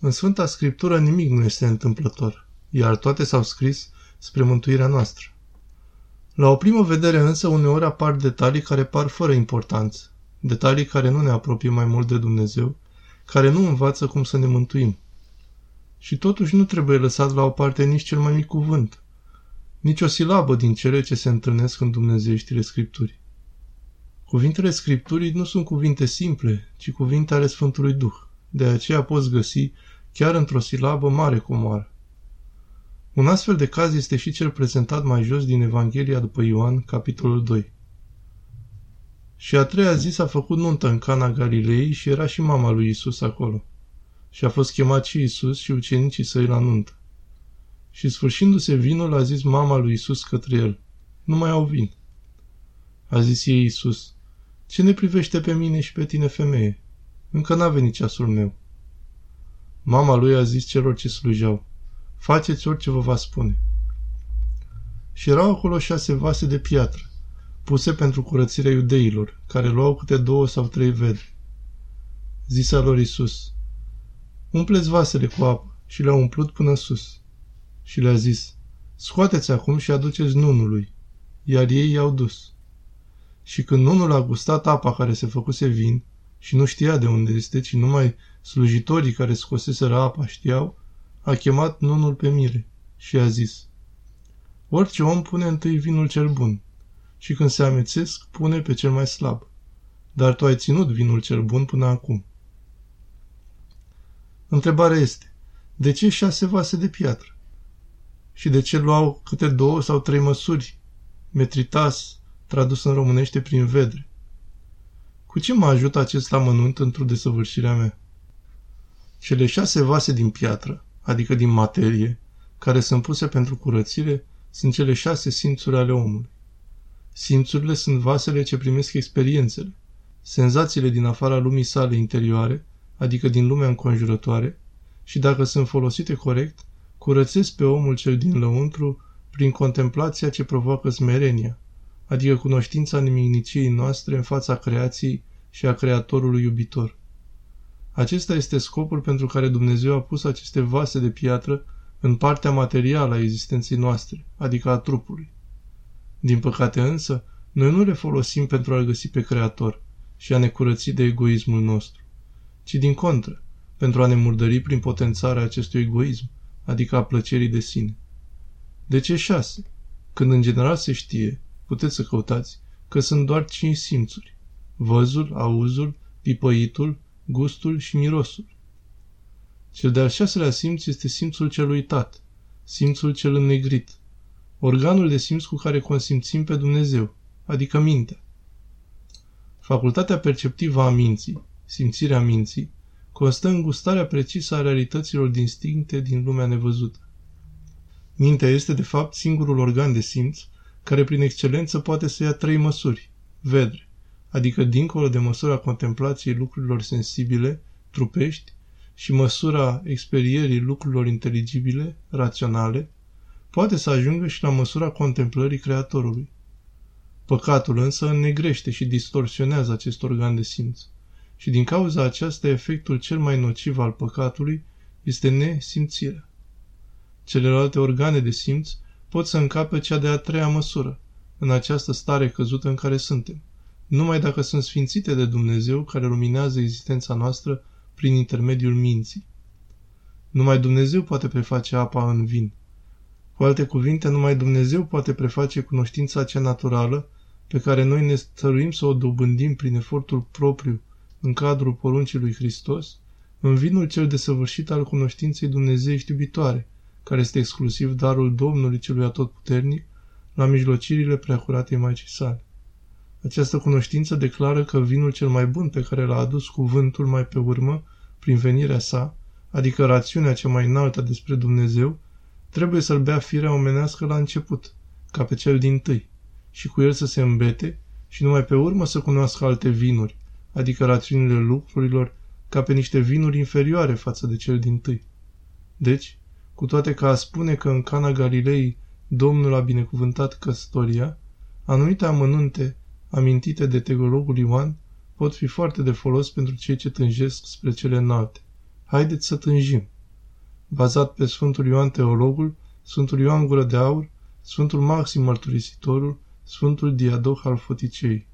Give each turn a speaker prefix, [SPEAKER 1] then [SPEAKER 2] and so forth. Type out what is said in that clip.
[SPEAKER 1] În Sfânta Scriptură nimic nu este întâmplător, iar toate s-au scris spre mântuirea noastră. La o primă vedere însă uneori apar detalii care par fără importanță, detalii care nu ne apropie mai mult de Dumnezeu, care nu învață cum să ne mântuim. Și totuși nu trebuie lăsat la o parte nici cel mai mic cuvânt, nici o silabă din cele ce se întâlnesc în dumnezeieștile Scripturii. Cuvintele Scripturii nu sunt cuvinte simple, ci cuvinte ale Sfântului Duh. De aceea poți găsi, chiar într-o silabă, mare comoară. Un astfel de caz este și cel prezentat mai jos din Evanghelia după Ioan, capitolul 2. Și a treia zi s-a făcut nuntă în Cana Galilei și era și mama lui Isus acolo. Și a fost chemat și Isus și ucenicii săi la nuntă. Și sfârșindu-se vinul, a zis mama lui Isus către el, nu mai au vin. A zis ei Isus, ce ne privește pe mine și pe tine, femeie? Încă n-a venit ceasul meu. Mama lui a zis celor ce slujeau, faceți orice vă va spune. Și erau acolo șase vase de piatră, puse pentru curățirea iudeilor, care luau câte două sau trei vedri. Zisa lor Isus, umpleți vasele cu apă și le-au umplut până sus. Și le-a zis, scoateți acum și aduceți nunului, iar ei i-au dus. Și când nunul a gustat apa care se făcuse vin și nu știa de unde este, ci numai slujitorii care scoseseră apa știau, a chemat nunul pe mire și a zis, Orice om pune întâi vinul cel bun și când se amețesc, pune pe cel mai slab. Dar tu ai ținut vinul cel bun până acum. Întrebarea este, de ce șase vase de piatră? Și de ce luau câte două sau trei măsuri? Metritas, tradus în românește prin vedre. Cu ce mă ajută acest amănunt într-o desăvârșirea mea? Cele șase vase din piatră, adică din materie, care sunt puse pentru curățire, sunt cele șase simțuri ale omului. Simțurile sunt vasele ce primesc experiențele, senzațiile din afara lumii sale interioare, adică din lumea înconjurătoare, și dacă sunt folosite corect, curățesc pe omul cel din lăuntru prin contemplația ce provoacă smerenia, adică cunoștința nimigniciei noastre în fața creației și a Creatorului iubitor. Acesta este scopul pentru care Dumnezeu a pus aceste vase de piatră în partea materială a existenței noastre, adică a trupului. Din păcate însă, noi nu le folosim pentru a-L găsi pe Creator și a ne curăți de egoismul nostru, ci din contră, pentru a ne murdări prin potențarea acestui egoism, adică a plăcerii de sine. De ce șase? Când în general se știe, puteți să căutați, că sunt doar cinci simțuri. Văzul, auzul, pipăitul, gustul și mirosul. Cel de-al șaselea simț este simțul cel uitat, simțul cel înnegrit, organul de simț cu care consimțim pe Dumnezeu, adică mintea. Facultatea perceptivă a minții, simțirea minții, constă în gustarea precisă a realităților distincte din lumea nevăzută. Mintea este, de fapt, singurul organ de simț care prin excelență poate să ia trei măsuri, vedre, adică dincolo de măsura contemplației lucrurilor sensibile, trupești, și măsura experierii lucrurilor inteligibile, raționale, poate să ajungă și la măsura contemplării Creatorului. Păcatul însă înnegrește și distorsionează acest organ de simț și din cauza aceasta efectul cel mai nociv al păcatului este nesimțirea. Celelalte organe de simț pot să încape cea de-a treia măsură, în această stare căzută în care suntem, numai dacă sunt sfințite de Dumnezeu care luminează existența noastră prin intermediul minții. Numai Dumnezeu poate preface apa în vin. Cu alte cuvinte, numai Dumnezeu poate preface cunoștința cea naturală pe care noi ne stăruim să o dobândim prin efortul propriu în cadrul poruncii lui Hristos, în vinul cel desăvârșit al cunoștinței dumnezeiești iubitoare, care este exclusiv darul Domnului celui atotputernic, la mijlocirile preacuratei Maicii sale. Această cunoștință declară că vinul cel mai bun pe care l-a adus cuvântul mai pe urmă, prin venirea sa, adică rațiunea cea mai înaltă despre Dumnezeu, trebuie să-l bea firea omenească la început, ca pe cel din tâi, și cu el să se îmbete și numai pe urmă să cunoască alte vinuri, adică rațiunile lucrurilor, ca pe niște vinuri inferioare față de cel din tâi. Deci, cu toate că a spune că în Cana Galilei Domnul a binecuvântat căsătoria, anumite amănunte amintite de teologul Ioan pot fi foarte de folos pentru cei ce tânjesc spre cele înalte, Haideți să tânjim. Bazat pe Sfântul Ioan Teologul, Sfântul Ioan Gură de Aur, Sfântul Maxim Mărturisitorul, Sfântul Diadoh al Foticei.